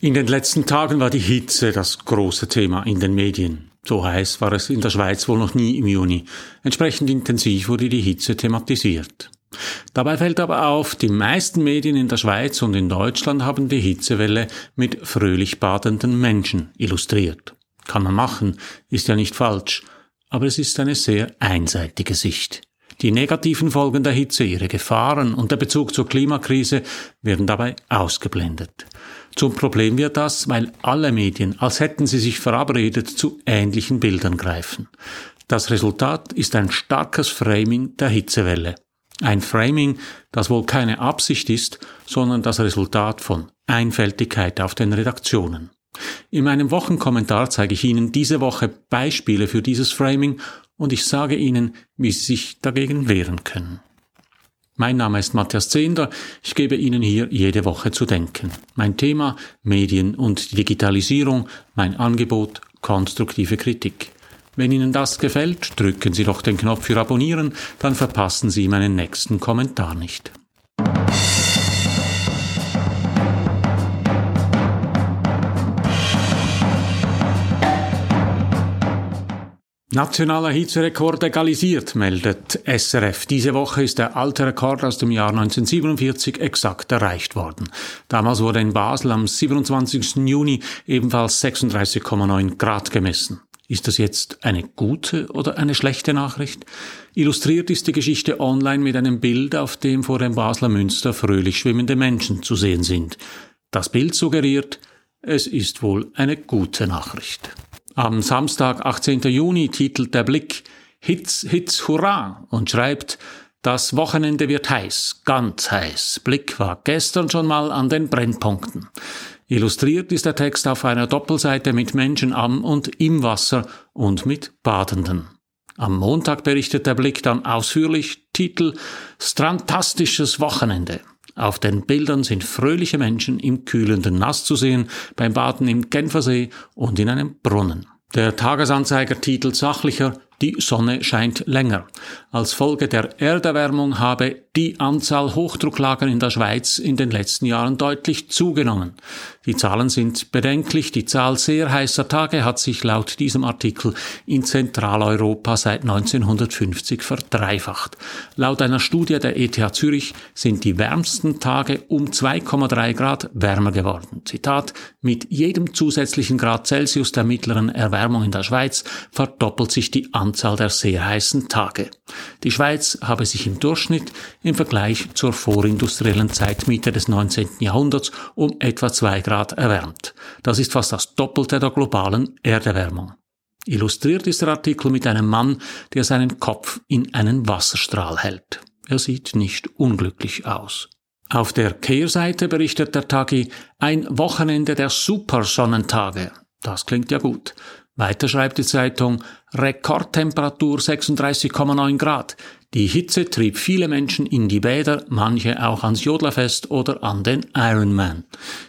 In den letzten Tagen war die Hitze das große Thema in den Medien. So heiß war es in der Schweiz wohl noch nie im Juni. Entsprechend intensiv wurde die Hitze thematisiert. Dabei fällt aber auf, die meisten Medien in der Schweiz und in Deutschland haben die Hitzewelle mit fröhlich badenden Menschen illustriert. Kann man machen, ist ja nicht falsch, aber es ist eine sehr einseitige Sicht. Die negativen Folgen der Hitze, ihre Gefahren und der Bezug zur Klimakrise werden dabei ausgeblendet. Zum Problem wird das, weil alle Medien, als hätten sie sich verabredet, zu ähnlichen Bildern greifen. Das Resultat ist ein starkes Framing der Hitzewelle. Ein Framing, das wohl keine Absicht ist, sondern das Resultat von Einfältigkeit auf den Redaktionen. In meinem Wochenkommentar zeige ich Ihnen diese Woche Beispiele für dieses Framing und ich sage Ihnen, wie Sie sich dagegen wehren können. Mein Name ist Matthias Zehnder. Ich gebe Ihnen hier jede Woche zu denken. Mein Thema Medien und Digitalisierung, mein Angebot konstruktive Kritik. Wenn Ihnen das gefällt, drücken Sie doch den Knopf für Abonnieren, dann verpassen Sie meinen nächsten Kommentar nicht. Nationaler Hitzerekord egalisiert, meldet SRF. Diese Woche ist der alte Rekord aus dem Jahr 1947 exakt erreicht worden. Damals wurde in Basel am 27. Juni ebenfalls 36,9 Grad gemessen. Ist das jetzt eine gute oder eine schlechte Nachricht? Illustriert ist die Geschichte online mit einem Bild, auf dem vor dem Basler Münster fröhlich schwimmende Menschen zu sehen sind. Das Bild suggeriert, es ist wohl eine gute Nachricht. Am Samstag, 18. Juni, titelt der Blick Hits, Hits, Hurra und schreibt, das Wochenende wird heiß, ganz heiß. Blick war gestern schon mal an den Brennpunkten. Illustriert ist der Text auf einer Doppelseite mit Menschen am und im Wasser und mit Badenden. Am Montag berichtet der Blick dann ausführlich Titel Strantastisches Wochenende. Auf den Bildern sind fröhliche Menschen im kühlenden Nass zu sehen, beim Baden im Genfersee und in einem Brunnen. Der Tagesanzeiger titelt sachlicher die Sonne scheint länger. Als Folge der Erderwärmung habe die Anzahl Hochdrucklagen in der Schweiz in den letzten Jahren deutlich zugenommen. Die Zahlen sind bedenklich. Die Zahl sehr heißer Tage hat sich laut diesem Artikel in Zentraleuropa seit 1950 verdreifacht. Laut einer Studie der ETH Zürich sind die wärmsten Tage um 2,3 Grad wärmer geworden. Zitat, mit jedem zusätzlichen Grad Celsius der mittleren Erwärmung in der Schweiz verdoppelt sich die Anzahl Anzahl der sehr heißen Tage. Die Schweiz habe sich im Durchschnitt im Vergleich zur vorindustriellen Zeit Mitte des 19. Jahrhunderts um etwa zwei Grad erwärmt. Das ist fast das Doppelte der globalen Erderwärmung. Illustriert ist der Artikel mit einem Mann, der seinen Kopf in einen Wasserstrahl hält. Er sieht nicht unglücklich aus. Auf der Kehrseite berichtet der Tagi ein Wochenende der Supersonnentage. Das klingt ja gut. Weiter schreibt die Zeitung, Rekordtemperatur 36,9 Grad. Die Hitze trieb viele Menschen in die Bäder, manche auch ans Jodlerfest oder an den Ironman.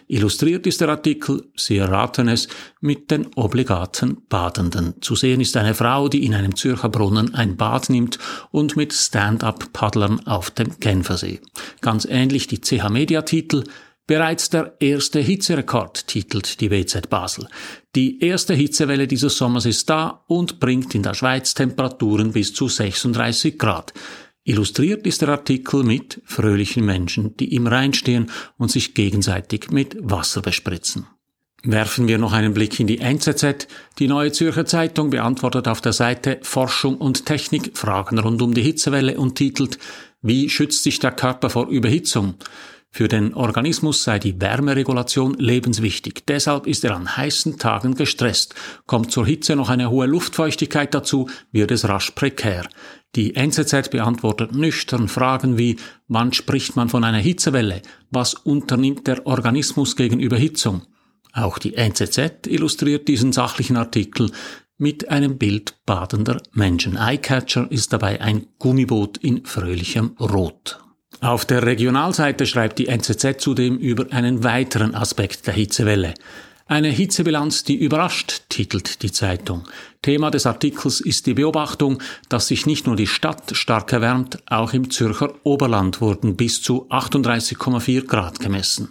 Illustriert ist der Artikel, Sie erraten es, mit den obligaten Badenden. Zu sehen ist eine Frau, die in einem Zürcher Brunnen ein Bad nimmt und mit Stand-up-Paddlern auf dem Genfersee. Ganz ähnlich die CH-Media-Titel, Bereits der erste Hitzerekord titelt die WZ Basel. Die erste Hitzewelle dieses Sommers ist da und bringt in der Schweiz Temperaturen bis zu 36 Grad. Illustriert ist der Artikel mit fröhlichen Menschen, die im Rhein stehen und sich gegenseitig mit Wasser bespritzen. Werfen wir noch einen Blick in die NZZ. Die Neue Zürcher Zeitung beantwortet auf der Seite Forschung und Technik Fragen rund um die Hitzewelle und titelt Wie schützt sich der Körper vor Überhitzung? Für den Organismus sei die Wärmeregulation lebenswichtig. Deshalb ist er an heißen Tagen gestresst. Kommt zur Hitze noch eine hohe Luftfeuchtigkeit dazu, wird es rasch prekär. Die NZZ beantwortet nüchtern Fragen wie, wann spricht man von einer Hitzewelle? Was unternimmt der Organismus gegen Überhitzung? Auch die NZZ illustriert diesen sachlichen Artikel mit einem Bild badender Menschen. Eyecatcher ist dabei ein Gummiboot in fröhlichem Rot. Auf der Regionalseite schreibt die NZZ zudem über einen weiteren Aspekt der Hitzewelle. Eine Hitzebilanz, die überrascht, titelt die Zeitung. Thema des Artikels ist die Beobachtung, dass sich nicht nur die Stadt stark erwärmt, auch im Zürcher Oberland wurden bis zu 38,4 Grad gemessen.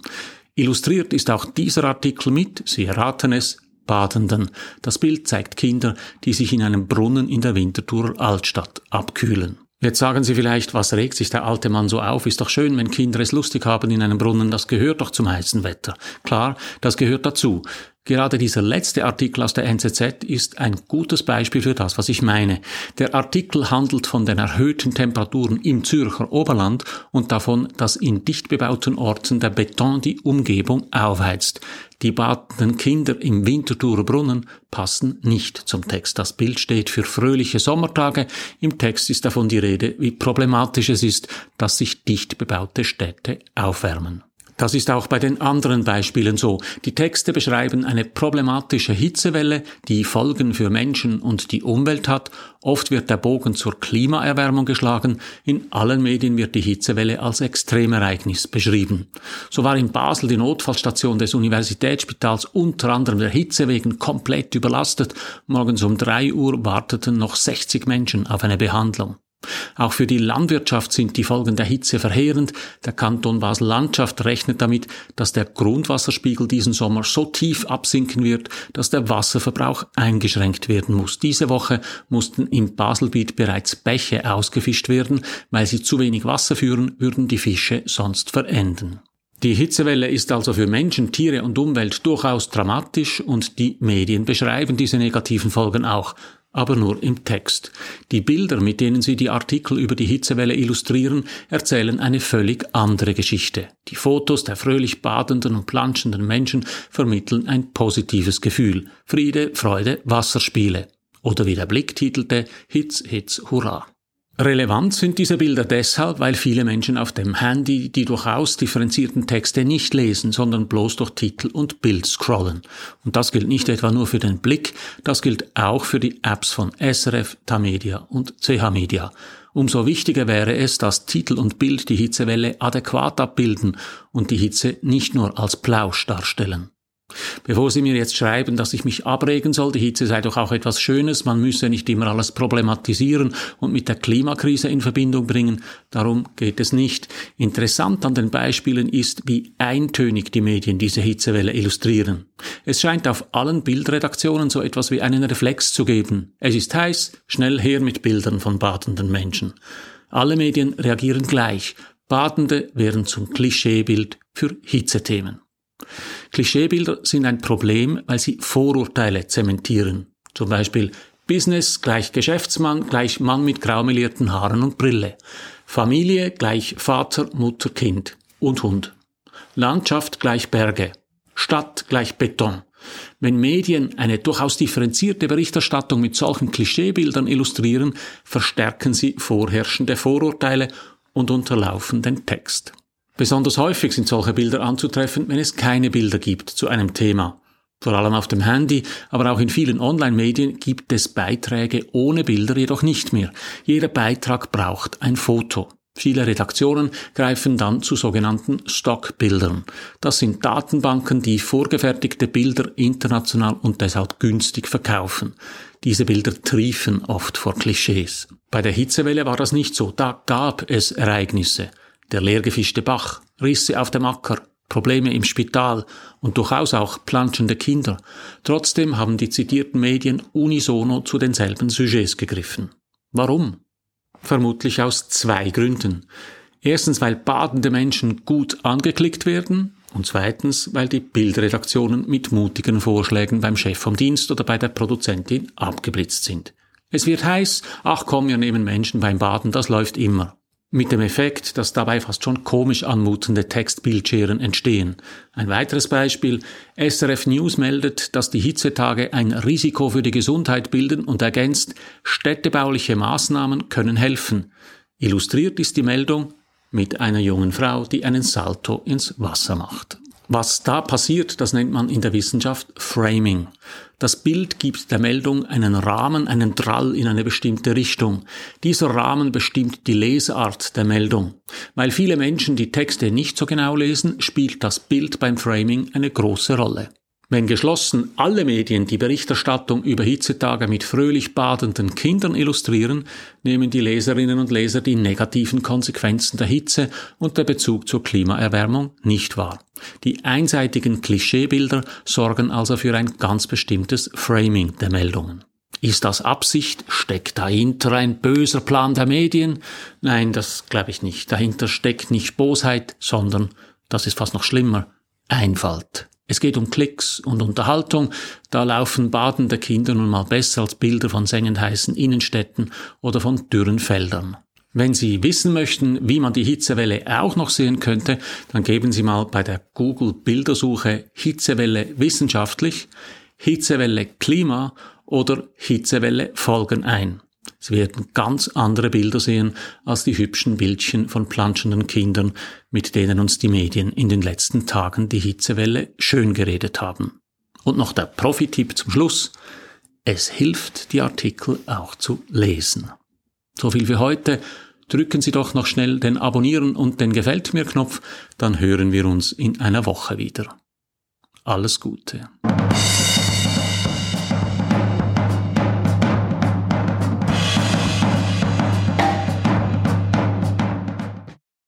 Illustriert ist auch dieser Artikel mit, Sie erraten es, Badenden. Das Bild zeigt Kinder, die sich in einem Brunnen in der Winterthurer Altstadt abkühlen. Jetzt sagen Sie vielleicht, was regt sich der alte Mann so auf? Ist doch schön, wenn Kinder es lustig haben in einem Brunnen, das gehört doch zum heißen Wetter. Klar, das gehört dazu. Gerade dieser letzte Artikel aus der NZZ ist ein gutes Beispiel für das, was ich meine. Der Artikel handelt von den erhöhten Temperaturen im Zürcher Oberland und davon, dass in dicht bebauten Orten der Beton die Umgebung aufheizt. Die badenden Kinder im Winterthurer Brunnen passen nicht zum Text. Das Bild steht für fröhliche Sommertage. Im Text ist davon die Rede, wie problematisch es ist, dass sich dicht bebaute Städte aufwärmen. Das ist auch bei den anderen Beispielen so. Die Texte beschreiben eine problematische Hitzewelle, die Folgen für Menschen und die Umwelt hat. Oft wird der Bogen zur Klimaerwärmung geschlagen. In allen Medien wird die Hitzewelle als Extremereignis beschrieben. So war in Basel die Notfallstation des Universitätsspitals unter anderem der Hitze wegen komplett überlastet. Morgens um drei Uhr warteten noch 60 Menschen auf eine Behandlung. Auch für die Landwirtschaft sind die Folgen der Hitze verheerend. Der Kanton Basel-Landschaft rechnet damit, dass der Grundwasserspiegel diesen Sommer so tief absinken wird, dass der Wasserverbrauch eingeschränkt werden muss. Diese Woche mussten im Baselbiet bereits Bäche ausgefischt werden. Weil sie zu wenig Wasser führen, würden die Fische sonst verenden. Die Hitzewelle ist also für Menschen, Tiere und Umwelt durchaus dramatisch und die Medien beschreiben diese negativen Folgen auch aber nur im Text. Die Bilder, mit denen sie die Artikel über die Hitzewelle illustrieren, erzählen eine völlig andere Geschichte. Die Fotos der fröhlich badenden und planschenden Menschen vermitteln ein positives Gefühl. Friede, Freude, Wasserspiele. Oder wie der Blick titelte, Hitz, Hitz, Hurra. Relevant sind diese Bilder deshalb, weil viele Menschen auf dem Handy die durchaus differenzierten Texte nicht lesen, sondern bloß durch Titel und Bild scrollen. Und das gilt nicht etwa nur für den Blick, das gilt auch für die Apps von SRF, Tamedia und CH Media. Umso wichtiger wäre es, dass Titel und Bild die Hitzewelle adäquat abbilden und die Hitze nicht nur als Plausch darstellen. Bevor Sie mir jetzt schreiben, dass ich mich abregen soll, die Hitze sei doch auch etwas Schönes, man müsse nicht immer alles problematisieren und mit der Klimakrise in Verbindung bringen, darum geht es nicht. Interessant an den Beispielen ist, wie eintönig die Medien diese Hitzewelle illustrieren. Es scheint auf allen Bildredaktionen so etwas wie einen Reflex zu geben. Es ist heiß, schnell her mit Bildern von badenden Menschen. Alle Medien reagieren gleich. Badende werden zum Klischeebild für Hitzethemen. Klischeebilder sind ein Problem, weil sie Vorurteile zementieren. Zum Beispiel Business gleich Geschäftsmann gleich Mann mit graumelierten Haaren und Brille. Familie gleich Vater, Mutter, Kind und Hund. Landschaft gleich Berge. Stadt gleich Beton. Wenn Medien eine durchaus differenzierte Berichterstattung mit solchen Klischeebildern illustrieren, verstärken sie vorherrschende Vorurteile und unterlaufen den Text. Besonders häufig sind solche Bilder anzutreffen, wenn es keine Bilder gibt zu einem Thema. Vor allem auf dem Handy, aber auch in vielen Online-Medien gibt es Beiträge ohne Bilder jedoch nicht mehr. Jeder Beitrag braucht ein Foto. Viele Redaktionen greifen dann zu sogenannten Stockbildern. Das sind Datenbanken, die vorgefertigte Bilder international und deshalb günstig verkaufen. Diese Bilder triefen oft vor Klischees. Bei der Hitzewelle war das nicht so. Da gab es Ereignisse der leergefischte Bach, Risse auf dem Acker, Probleme im Spital und durchaus auch planschende Kinder. Trotzdem haben die zitierten Medien unisono zu denselben Sujets gegriffen. Warum? Vermutlich aus zwei Gründen. Erstens, weil badende Menschen gut angeklickt werden und zweitens, weil die Bildredaktionen mit mutigen Vorschlägen beim Chef vom Dienst oder bei der Produzentin abgeblitzt sind. Es wird heiß, ach komm, wir nehmen Menschen beim Baden, das läuft immer mit dem Effekt, dass dabei fast schon komisch anmutende Textbildscheren entstehen. Ein weiteres Beispiel. SRF News meldet, dass die Hitzetage ein Risiko für die Gesundheit bilden und ergänzt, städtebauliche Maßnahmen können helfen. Illustriert ist die Meldung mit einer jungen Frau, die einen Salto ins Wasser macht. Was da passiert, das nennt man in der Wissenschaft Framing. Das Bild gibt der Meldung einen Rahmen, einen Drall in eine bestimmte Richtung. Dieser Rahmen bestimmt die Lesart der Meldung. Weil viele Menschen die Texte nicht so genau lesen, spielt das Bild beim Framing eine große Rolle. Wenn geschlossen alle Medien die Berichterstattung über Hitzetage mit fröhlich badenden Kindern illustrieren, nehmen die Leserinnen und Leser die negativen Konsequenzen der Hitze und der Bezug zur Klimaerwärmung nicht wahr. Die einseitigen Klischeebilder sorgen also für ein ganz bestimmtes Framing der Meldungen. Ist das Absicht? Steckt dahinter ein böser Plan der Medien? Nein, das glaube ich nicht. Dahinter steckt nicht Bosheit, sondern, das ist fast noch schlimmer, Einfalt. Es geht um Klicks und Unterhaltung. Da laufen badende Kinder nun mal besser als Bilder von sengend heißen Innenstädten oder von dürren Feldern. Wenn Sie wissen möchten, wie man die Hitzewelle auch noch sehen könnte, dann geben Sie mal bei der Google Bildersuche Hitzewelle wissenschaftlich, Hitzewelle Klima oder Hitzewelle Folgen ein. Sie werden ganz andere Bilder sehen als die hübschen Bildchen von planschenden Kindern, mit denen uns die Medien in den letzten Tagen die Hitzewelle schön geredet haben. Und noch der Profi-Tipp zum Schluss. Es hilft, die Artikel auch zu lesen. So viel für heute. Drücken Sie doch noch schnell den Abonnieren und den Gefällt mir Knopf, dann hören wir uns in einer Woche wieder. Alles Gute.